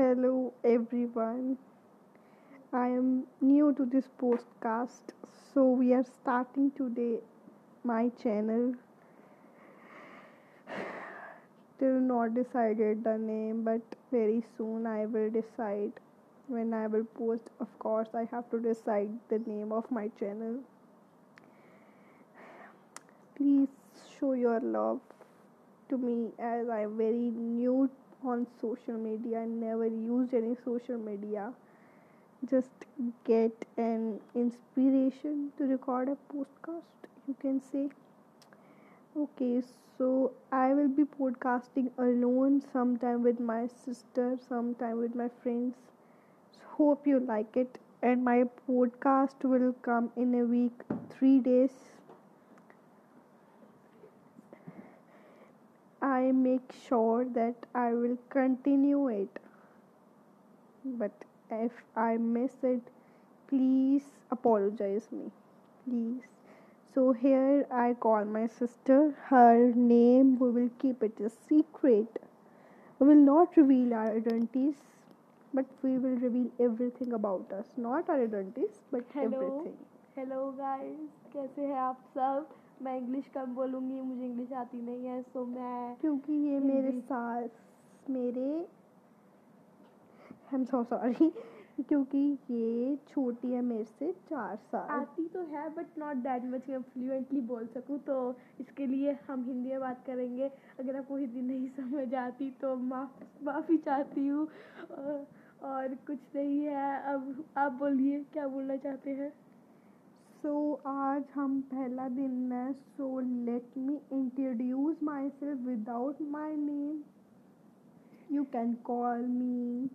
Hello everyone. I am new to this podcast, so we are starting today my channel. Still not decided the name, but very soon I will decide. When I will post, of course, I have to decide the name of my channel. Please show your love to me as I'm very new on social media. I never used any social media. Just get an inspiration to record a podcast, you can say. Okay, so I will be podcasting alone, sometime with my sister, sometime with my friends. So hope you like it. And my podcast will come in a week, three days. I make sure that I will continue it. But if I miss it, please apologize me. Please. So here I call my sister. Her name we will keep it a secret. We will not reveal our identities, but we will reveal everything about us. Not our identities, but hello everything. Hello guys कैसे हैं आप सब मैं English कम बोलूँगी मुझे English आती नहीं है सो मैं क्योंकि ये मेरे। सास मेरे आई एम सो सॉरी क्योंकि ये छोटी है मेरे से चार साल। आती तो है बट नॉट दैट मच मैं फ्लुएंटली बोल सकूँ तो इसके लिए हम हिंदी में बात करेंगे। अगर आपको हिंदी नहीं समझ आती तो माफ़ माफ़ी चाहती हूँ। और कुछ नहीं है अब आप बोलिए क्या बोलना चाहते हैं? सो आज हम पहला दिन है so let me introduce myself without my name you can call me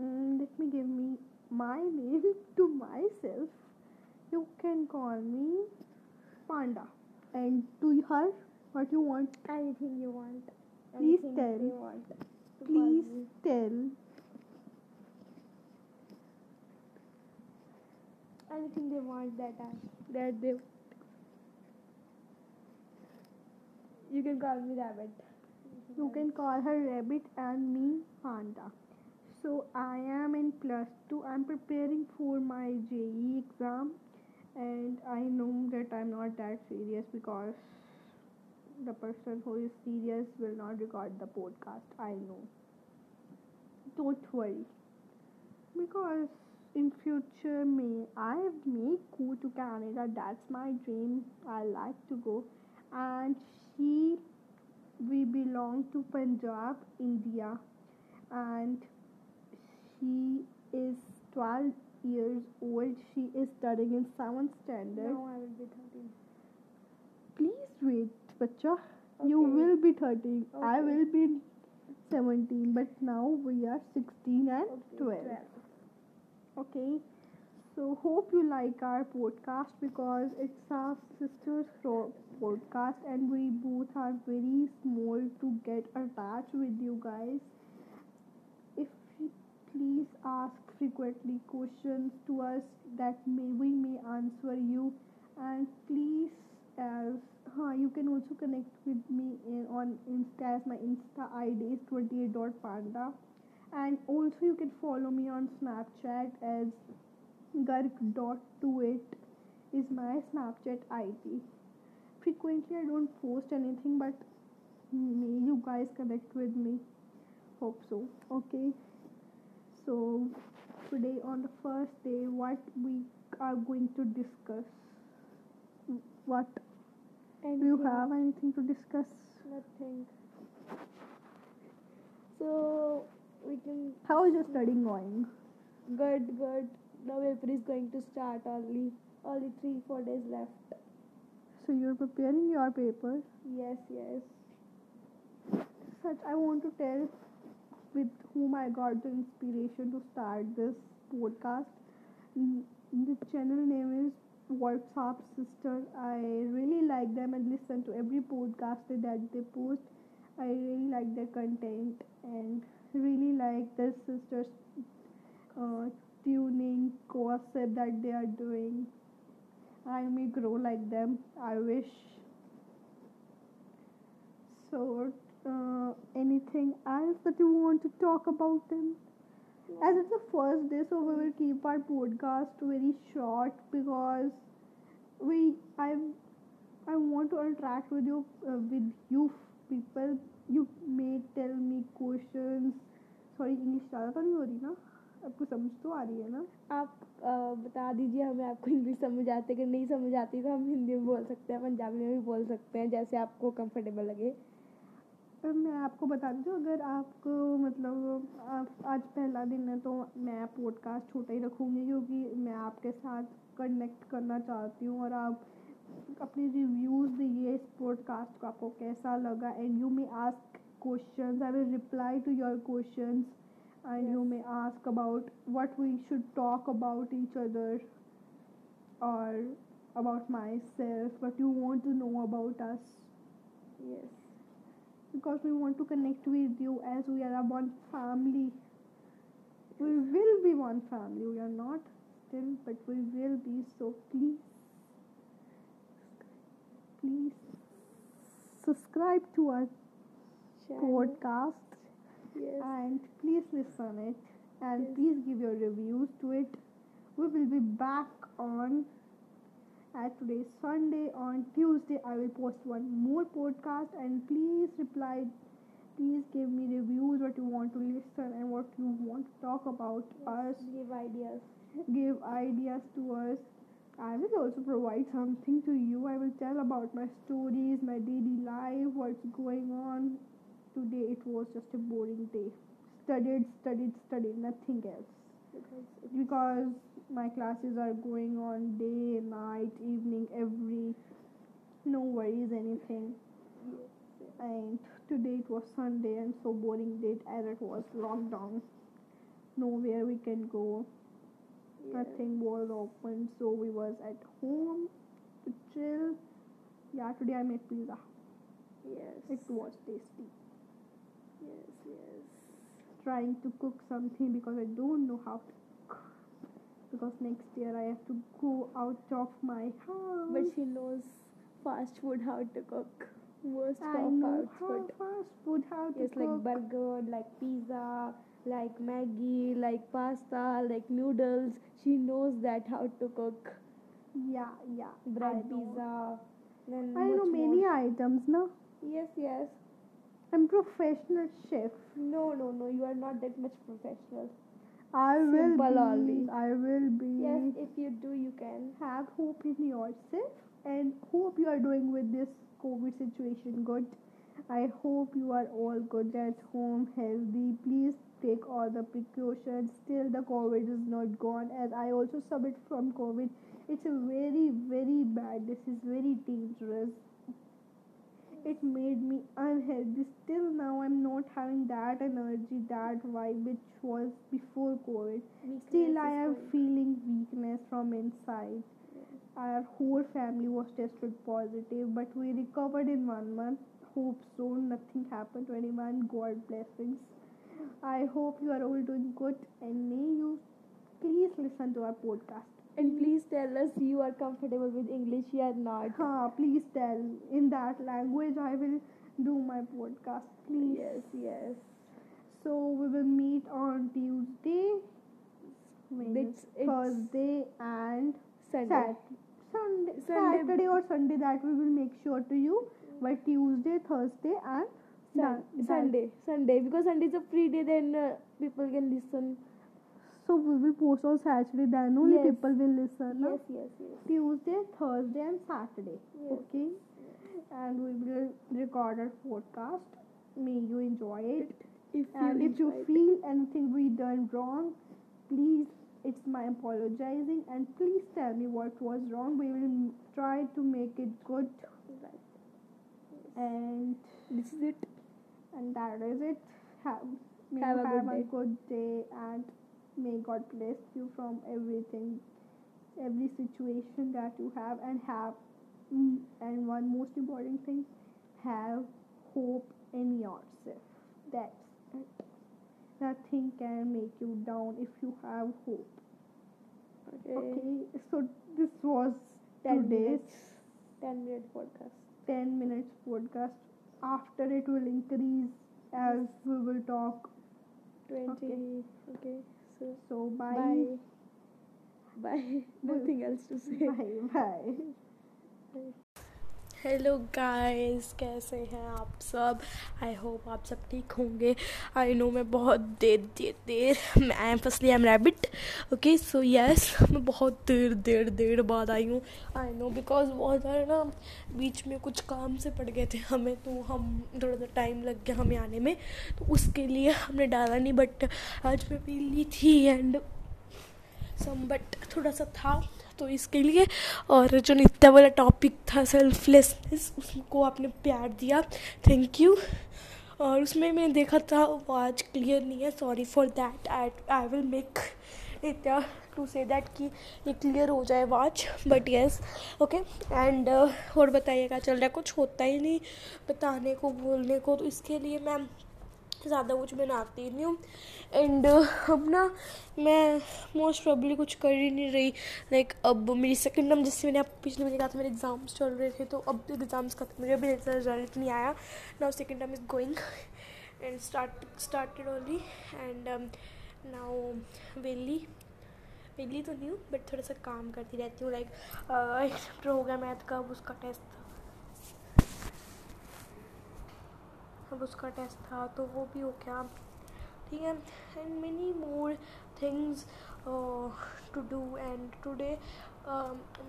let me give me my name to myself you can call me panda and to her what you want anything you want Please anything tell. you want to call please me. tell anything they want that I that they you can call me rabbit You can call her Rabbit and me Panda. So I am in plus two. I'm preparing for my JE exam, and I know that I'm not that serious because the person who is serious will not record the podcast. I know. Don't worry, because in future may I may go to Canada. That's my dream. I like to go, and she we belong to Punjab, India, and she is 12 years old. She is studying in 7th standard. now I will be 13 Please wait, bacha. You will be 13. I will be 17, but now we are 16 and okay 12. Okay. So hope you like our podcast because it's our sister's podcast and we both are very small to get attached with you guys. If you please ask frequently questions to us that may we may answer you and please as huh, you can also connect with me in, on Insta as my Insta ID is 28.panda and also you can follow me on Snapchat as garg.28 is my Snapchat ID. Frequently I don't post anything but may you guys connect with me. Hope so. Okay. So today on the first day what we are going to discuss. What do you have anything to discuss? nothing so we can How is your studying going? good good the paper is going to start only only three four days left So you're preparing your paper. yes yes Such I want to tell with whom I got the inspiration to start this podcast. The channel name is WhatsApp Sister. I really like them and listen to every podcast that they post. I really like their content and really like this sisters uh, tuning gossip that they are doing. I may grow like them. I wish. So uh, anything else that you want to talk about them? As it's the first day, so we will keep our podcast very short because we I I want to interact with you uh, with you people. You may tell me question Sorry, English ज़्यादा तो नहीं हो रही ना? आपको समझ तो आ रही है ना? आप अ, बता दीजिए हमें आपको इंग्लिश समझ आती है अगर नहीं समझ आती तो हम हिंदी में बोल सकते हैं पंजाबी में भी बोल सकते हैं जैसे आपको कंफर्टेबल लगे। मैं आपको बता दूँ अगर आपको मतलब आप आज पहला दिन है तो मैं पॉडकास्ट छोटा ही रखूँगी क्योंकि मैं आपके साथ कनेक्ट करना चाहती हूँ और आप अपने रिव्यूज़ दीजिए इस पॉडकास्ट को आपको कैसा लगा and you may ask questions I will reply to your questions and you may ask about what we should talk about each other और about myself what you want to know about us yes because we want to connect with you as we are a one family. We will be one family. We are not still, but we will be. So please, please subscribe to our Channel. podcast yes. and please listen it and yes. please give your reviews to it we will be back on at today's sunday on tuesday i will post one more podcast and please reply please give me reviews what you want to listen and what you want to talk about yes. us give ideas give ideas to us I will also provide something to you. I will tell about my stories, my daily life, what's going on. Today it was just a boring day. Studied, studied, studied, nothing else. Because my classes are going on day, night, evening, every. No worries, anything. And today it was Sunday and so boring day as it was lockdown. Nowhere we can go nothing was open, so we was at home to chill. Yeah, today I made pizza. Yes. It was tasty. Yes, yes. Trying to cook something because I don't know how to cook. Because next year I have to go out of my house. But she knows fast food how to cook. Worst I know how food. fast food how to yes, cook. Yes, like burger, like pizza like Maggie, like pasta, like noodles. She knows that how to cook. yeah yeah Bread I pizza. Then i know many more. items now Yes, yes. i'm professional chef No, no, no. You are not that much professional. i will Simple be only. i will be Yes, if you do, you can. have hope in yourself and hope you are doing with this covid situation good i hope you are all good at home healthy please take all the precautions. Still the covid is not gone. As i also suffered from covid. It's a very very bad. This is very dangerous. It made me unhealthy. Still now i'm not having that energy that vibe which was before covid. Still, I am feeling weakness from inside. Our whole family was tested positive, but we recovered in one month. Hope so, nothing happened to anyone. God blessings. I hope you are all doing good, and may you please listen to our podcast. And please tell us you are comfortable with English or not. Ha, please tell in that language I will do my podcast. Please. Yes, yes. So we will meet on Tuesday, It's- it's- Thursday, and Sunday. Sat- Sunday, Sunday- Saturday or Sunday that we will make sure to you. But Tuesday, Thursday, and Sun- that- that- Sunday. Sunday. Because Sunday is a free day, then uh, people can listen. So we will post on Saturday. Then only Yes. people will listen. na? Yes, yes, yes. Tuesday, Thursday, and Saturday. Yes. Okay. And we will record our podcast. May you enjoy it. If and you if you feel anything we done wrong, please. It's my apologizing and please tell me what was wrong. We will m- try to make it good Right. and This is it. And that is it. Have, may Have you a have good a day. good day and may God bless you from everything, every situation that you have and have. mm, And one most important thing, have hope in yourself. That's it. Nothing can make you down if you have hope. Okay. Okay, so this was 10 today's minutes. 10 minute podcast. 10 minutes podcast after it will increase as we will talk. 20 Okay. okay, so so bye. bye. Bye. Nothing else to say. Bye. Bye hello guys कैसे हैं आप सब? I hope आप सब ठीक होंगे। I know मैं बहुत देर देर देर, मैं I am firstly I am rabbit okay so yes मैं बहुत देर देर देर बाद आई हूँ। आई नो बिकॉज़ बहुत सारे ना बीच में कुछ काम से पड़ गए थे हमें तो हम थोड़ा सा टाइम लग गया हमें आने में। तो उसके लिए हमने डाला नहीं बट आज मैं पी ली थी एंड सम बट थोड़ा सा था। तो इसके लिए। और जो नित्या वाला टॉपिक था सेल्फलेसनेस उसको आपने प्यार दिया। थैंक यू और उसमें मैंने देखा था आवाज़ क्लियर नहीं है sorry for that I I will make Nitya to say that कि ये क्लियर हो जाए आवाज़ बट येस ओके एंड और बताइए क्या चल रहा है कुछ होता ही नहीं, बताने को, बोलने को। तो इसके लिए मैं ज़्यादा कुछ बनाती नहीं हूँ। एंड अब ना मैं मोस्ट प्रॉब्ली कुछ कर ही नहीं रही। लाइक अब मेरी सेकेंड टर्म जिससे मैंने आपको पिछले महीने कहा था, मेरे एग्ज़ाम्स चल रहे थे तो अब एग्ज़ाम्स खत्म हुए अभी रिज़ल्ट नहीं आया। Now second term is going end start started only and now वेली वेली तो नहीं हूँ बट थोड़ा सा काम करती रहती हूँ। लाइक एक हो गया मैथ का उसका टेस्ट अब उसका टेस्ट था तो वो भी हो गया ठीक है. And many more things to do and today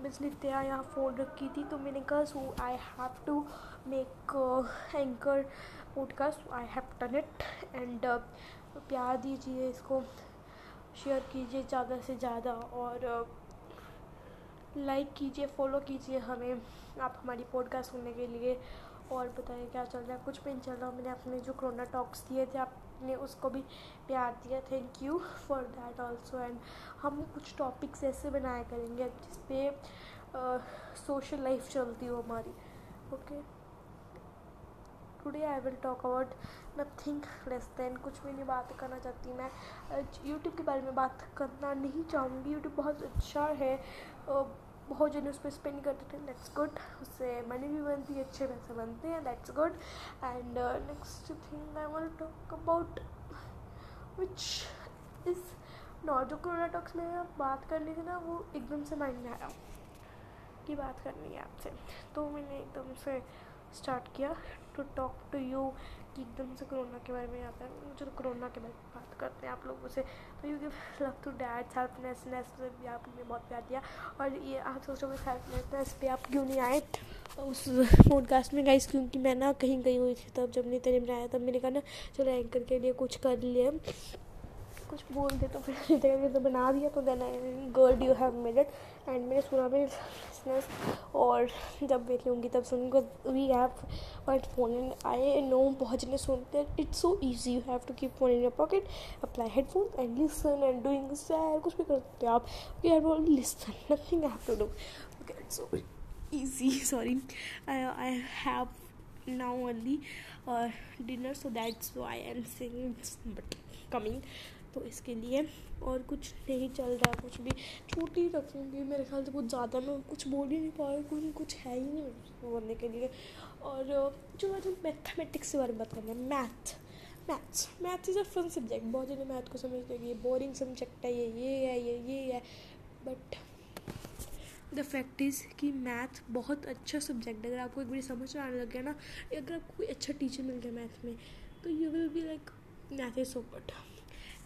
miss Nitya यहाँ फ़ोन रखी थी तो मैंने कहा so I have to make anchor podcast I have done it and प्यार दीजिए इसको शेयर कीजिए ज़्यादा से ज़्यादा, और लाइक कीजिए फॉलो कीजिए हमें, आप हमारी पॉडकास्ट सुनने के लिए. और बताइए क्या चल रहा है, कुछ भी नहीं चल रहा। मैंने अपने जो कोरोना टॉक्स दिए थे, आपने उसको भी प्यार दिया। Thank you for that also and हम कुछ टॉपिक्स ऐसे बनाया करेंगे जिस पे सोशल लाइफ चलती हो हमारी। Okay today I will talk about nothing less than कुछ भी नहीं बात करना चाहती मैं। यूट्यूब के बारे में बात करना नहीं चाहूँगी। यूट्यूब बहुत अच्छा है। बहुत जन उस पर स्पेंड करते थे दैट्स गुड उससे मनी भी बनती है अच्छे पैसे बनते हैं that's good and next thing I want talk about which is not जो कोरोना टॉक्स में आप बात करनी थी ना, वो एकदम से माइंड में आया कि बात करनी है आपसे। तो मैंने एकदम से स्टार्ट किया टू टॉक टू यू कि एकदम से कोरोना के बारे में आता है। चलो कोरोना के बारे में बात करते हैं आप लोग उसे। तो you give love to dad selflessness भी आपने बहुत प्यार दिया। और ये आप सोच सोचो सेल्फनेसनेस पे आप क्यों नहीं आए? उस पॉडकास्ट में गाइस क्योंकि मैं ना कहीं गई हुई थी तब, जब नहीं तेरे में आया तब मैंने कहा ना, चलो एंकर के लिए कुछ कर लिए कुछ बोल दे तो फिर तो बना दिया तो then I gird you have made it and मैंने सुना भी बिज़नेस और जब बैठी होंगी तब सुनूँगा we have one phone and I know बहुत जने सुनते हैं। It's so easy you have to keep phone in your pocket apply headphone and listen and doing सैर कुछ भी कर सकते हो आप। You have only listen nothing I have to do okay it's so easy sorry. I, I have now only uh, dinner so that's why I'm saying but coming. तो इसके लिए और कुछ नहीं चल रहा, कुछ भी। छोटी रखूँगी, मेरे ख्याल से कुछ ज़्यादा मैं कुछ बोल ही नहीं पा रही क्योंकि कुछ है ही नहीं बोलने के लिए। और जो आज हम मैथमेटिक्स के बारे में बात करेंगे math maths math is a fun subject बहुत जने मैथ को समझते हैं ये बोरिंग सब्जेक्ट है, ये ये है, ये ये है। बट द फैक्ट इज़ कि मैथ बहुत अच्छा सब्जेक्ट है। अगर आपको एक बार समझ में आने लग गया ना, अगर आपको कोई अच्छा टीचर मिल गया मैथ में तो you will be like math is so good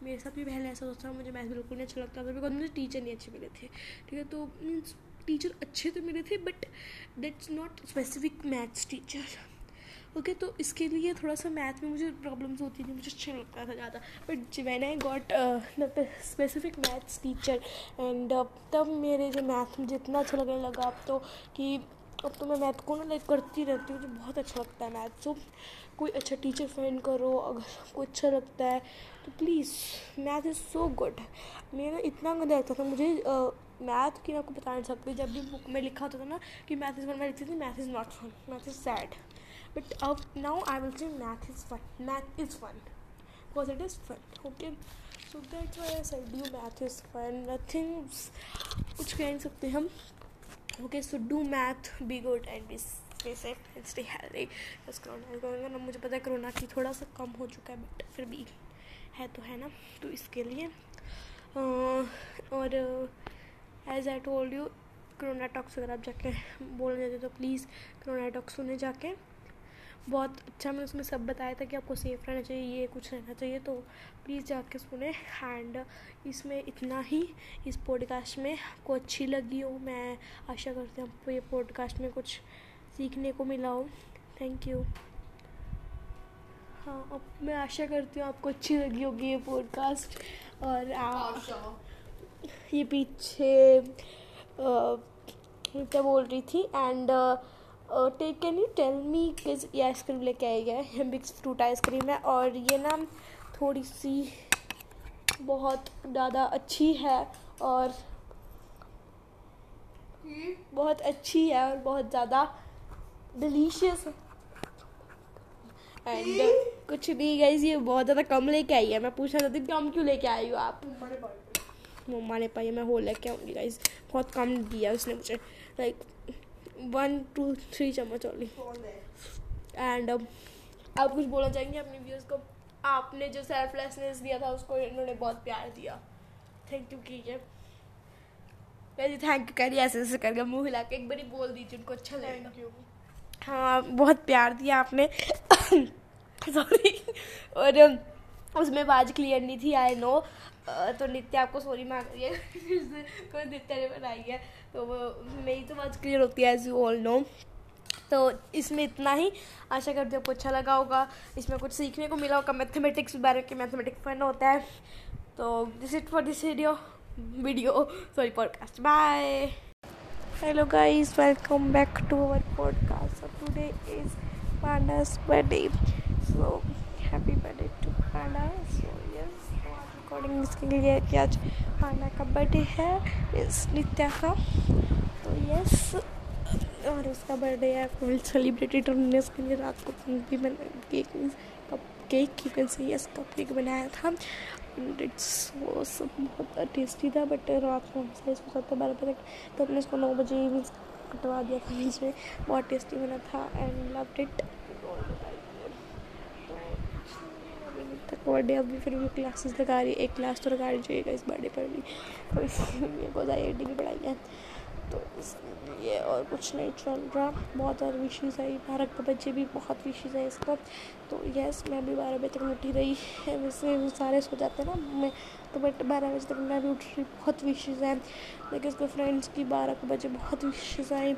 मेरे साथ भी पहले ऐसा होता था, मुझे मैथ बिल्कुल नहीं अच्छा लगता था बिकॉज़ मुझे टीचर नहीं अच्छे मिले थे, ठीक है? तो मीन्स टीचर अच्छे तो मिले थे but that's not specific maths teacher okay तो इसके लिए थोड़ा सा मैथ में मुझे प्रॉब्लम्स होती थी, मुझे अच्छा लगता था ज़्यादा। But when I got specific maths teacher and तब मेरे जो मैथ मुझे इतना अच्छा लगने लगा अब तो कि, अब तो मैं मैथ को ना लाइक करती रहती हूँ, मुझे बहुत अच्छा लगता है मैथ सो कोई अच्छा टीचर फाइंड करो, अगर आपको अच्छा लगता है तो please math is so good मेरा इतना गंदा लगता था, मुझे मैथ की मैं आपको बता नहीं सकती, जब भी बुक में लिखा होता था ना कि मैथ इज़ वन मैं लिखती थी math is not fun math is sad but अब now I will say math is fun math is fun because it is fun okay so that's why I said you math is fun nothing कुछ कह नहीं सकते हम, okay? So do math, be good and be stay safe and stay healthy बस corona corona ना मुझे पता है कोरोना की थोड़ा सा कम हो चुका है बट फिर भी है तो है ना। तो इसके लिए और as I told you corona talks अगर आप जाके बोलने देते तो प्लीज़ कोरोना टॉक्स सुने जाके। बहुत अच्छा मैंने उसमें सब बताया था कि आपको सेफ़ रहना चाहिए, ये कुछ रहना चाहिए तो प्लीज़ जाके सुने। एंड इसमें इतना ही, इस पॉडकास्ट में आपको अच्छी लगी हो, मैं आशा करती हूँ आपको ये पॉडकास्ट में कुछ सीखने को मिला हो। थैंक यू हाँ अब मैं आशा करती हूँ आपको अच्छी लगी होगी ये पॉडकास्ट और ये पीछे क्या बोल रही थी? And take can you tell me किस ये आइसक्रीम लेके आई है? बिक्स फ्रूट आइसक्रीम है और ये ना थोड़ी सी बहुत ज़्यादा अच्छी है और बहुत अच्छी है और बहुत ज़्यादा डिलीशियस एंड कुछ नहीं गाइज़ ये बहुत ज़्यादा कम लेके आई है। मैं पूछना चाहती कम क्यों लेके आई हो आप? मम्मा ने पाई। मैं हो लेके आऊँगी गाइज़ बहुत कम दिया उसने मुझे। लाइक वन टू थ्री चम्मच ओनली एंड आप कुछ बोलना चाहेंगे अपने व्यूज़ को? आपने जो सेल्फलेसनेस दिया था उसको इन्होंने बहुत प्यार दिया। थैंक यू कीजिए वैसे थैंक यू करिए ऐसे ऐसे करके मुँह हिला के एक बारी बोल दीजिए उनको अच्छा लगेगा। हाँ बहुत प्यार दिया आपने। सॉरी और, उसमें आवाज़ क्लियर नहीं थी आई नो तो नित्य आपको सॉरी मांग रही है। कोई नित्य ने बनाई है। तो मेरी तो आवाज़ क्लियर होती है एज यू ऑल नो तो इसमें इतना ही। आशा करती हूँ आपको अच्छा लगा होगा। इसमें कुछ सीखने को मिला होगा। मैथमेटिक्स बारे में मैथमेटिक्स फन होता है। तो this it for this video video sorry podcast bye guys. Welcome back to our podcast so today is panda's birthday. So, happy birthday to panda so, yes recording इसके लिए कि आज पांडा का बर्थडे है, इस नित्या का। तो यस और उसका बर्थडे है विल सेलिब्रेट इट हमने उसके लिए रात को भी बना cake cake you can say yes cupcake बनाया था। इट्स वो सब बहुत टेस्टी था बट रात को हमसे सो सकता बारह बजे तो हमने इसको नौ बजे मीन्स कटवा दिया था बीच में। बहुत टेस्टी बना था एंड लव इट तक बर्थडे अभी फिर भी क्लासेस लगा रही एक क्लास तो लगा रही चाहिए इस बर्थडे पर भी। तो इसलिए बहुत सारी भी पढ़ाई है। तो इसलिए और कुछ नहीं, चल रहा बहुत सारी विशेज़ आई। भारत के बच्चे भी बहुत विशेज़ है इसको तो यस मैं भी बारह बजे तक उठी रही। है वैसे सारे सो जाते हैं ना। मैं तो बट बारह बजे तक मैं भी उठ रही, बहुत विशेज़ है। लेकिन उसके फ्रेंड्स की बारह के बजे बहुत विशेज़ आई।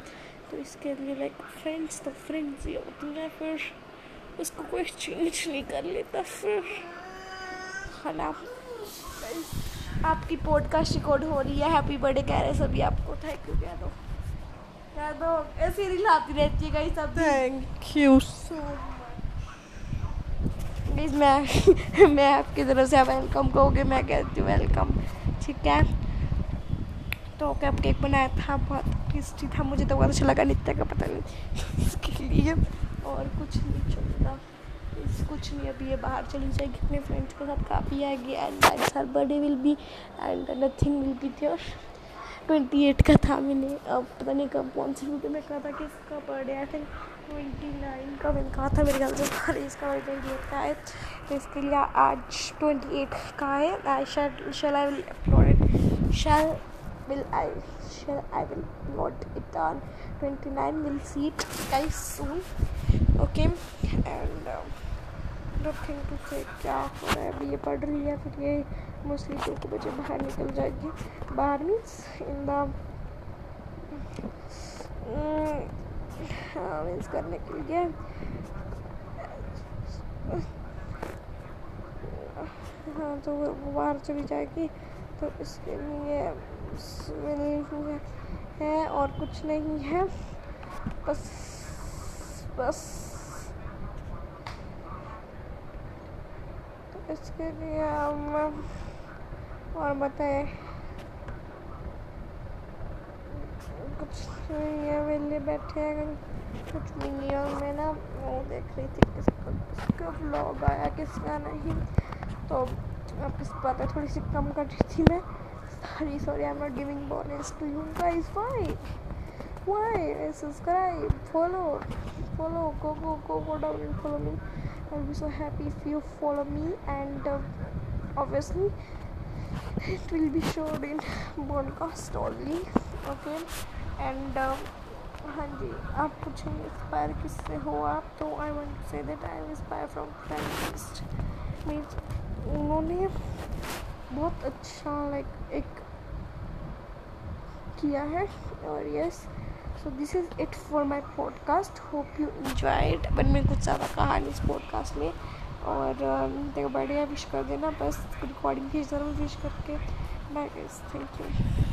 तो इसके लिए लाइक फ्रेंड्स तो फ्रेंड्स ही होती हैं फिर। उसको कोई चेंज नहीं कर लेता फिर। है ना। आपकी पॉडकास्ट रिकॉर्ड हो रही है. हैप्पी बर्थडे कह रहे सभी आपको. थैंक यू कह दो. कह दो. ऐसे ही लाती रहती है सब थैंक यू सो मच मैं मैं आपकी तरफ़ से वेलकम कहोगे मैं कहती हूँ वेलकम ठीक है? तो कप केक बनाया था? बहुत टेस्टी था. मुझे तो बहुत अच्छा लगा. नित्य का पता नहीं. इसके लिए और कुछ नहीं चल रहा कुछ नहीं अभी ये बाहर चली जाएगी। अपने फ्रेंड्स के साथ काफ़ी आएगी। And that's her birthday will be and nothing will be there twenty eight का था मैंने। अब पता नहीं कब कौन सी वीडियो में कहा था कि इसका birthday I think twenty nine का मैंने कहा था मेरे ख्याल से। इसका बर्थडे ट्वेंटी एट का है। तो इसके लिए आज ट्वेंटी एट का है। I shall shall I will upload it shall will I shall I will upload it on 29 we'll see it guys soon. Okay? And uh, nothing to say क्या हो रहा है। अभी ये पढ़ रही है, फिर ये मोस्टली दो को बजे बाहर निकल जाएगी। बाहर मीन्स इन द मीन्स करने के लिए। हाँ तो वो बाहर चली जाएगी तो इसके लिए है और कुछ नहीं है। बस बस। इसके लिए हम और बताए? कुछ नहीं वेले बैठे हैं। कुछ नहीं और मैं ना वो देख रही थी किसका किसका व्लॉग आया, किसका नहीं। तो आप इस बात है थोड़ी सी कम कर रही थी मैं। Sorry sorry I am not giving bonus to you guys why why subscribe follow, go go go go down and follow me. I'll be so happy if you follow me and uh, obviously it will be shown in podcast only okay and uh, हाँ जी आप पूछेंगे inspire किससे हो आप तो I want say that I am inspire from friend means उन्होंने बहुत अच्छा लाइक एक किया है और yes so this is it for my podcast hope you enjoyed but मैंने कुछ ज़्यादा कहा नहीं इस पॉडकास्ट में और देखो बढ़िया विश कर देना बस रिकॉर्डिंग भेज ज़रूर विश करके बाय थैंक यू